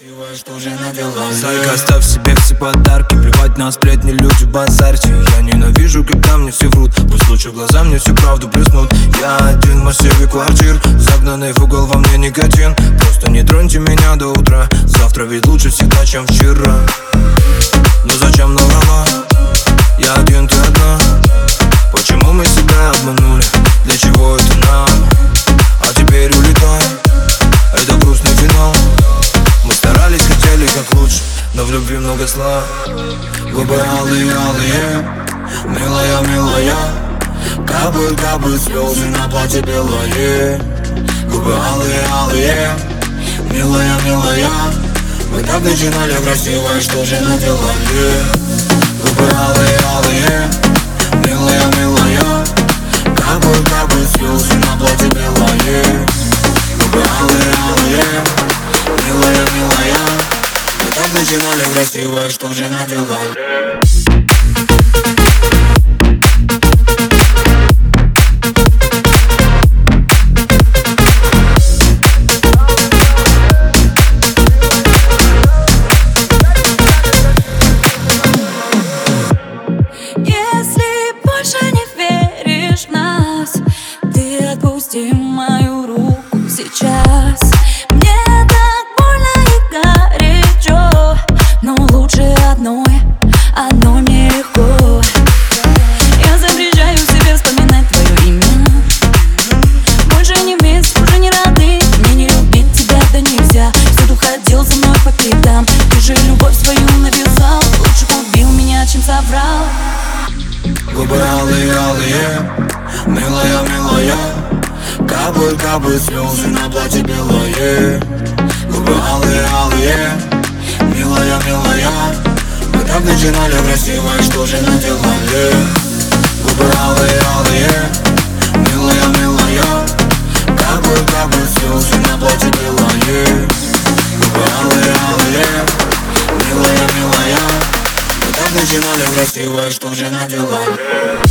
Зайка, оставь себе все подарки Плевать на сплетни, люди базарьте Я ненавижу, когда мне все врут. Пусть лучше глаза мне всю правду плеснут Я один в массиве квартир Загнанный в угол во мне никотин Просто не троньте меня до утра. Завтра ведь лучше всегда, чем вчера. Но зачем наврала? Я один, много слов Губы алые, алые Милая, милая Капают, капают слезы на платье белое. Губы алые, алые Милая, милая Мы так начинали красиво, что же наделали Губы алые Начинали красиво, что же наделали Губы алые, алые Милая, милая Капают, капают слезы на платье белое Губы алые, алые Милая, милая Мы так начинали красиво, и что же наделали Губы алые, алые Красиво, и что же наделали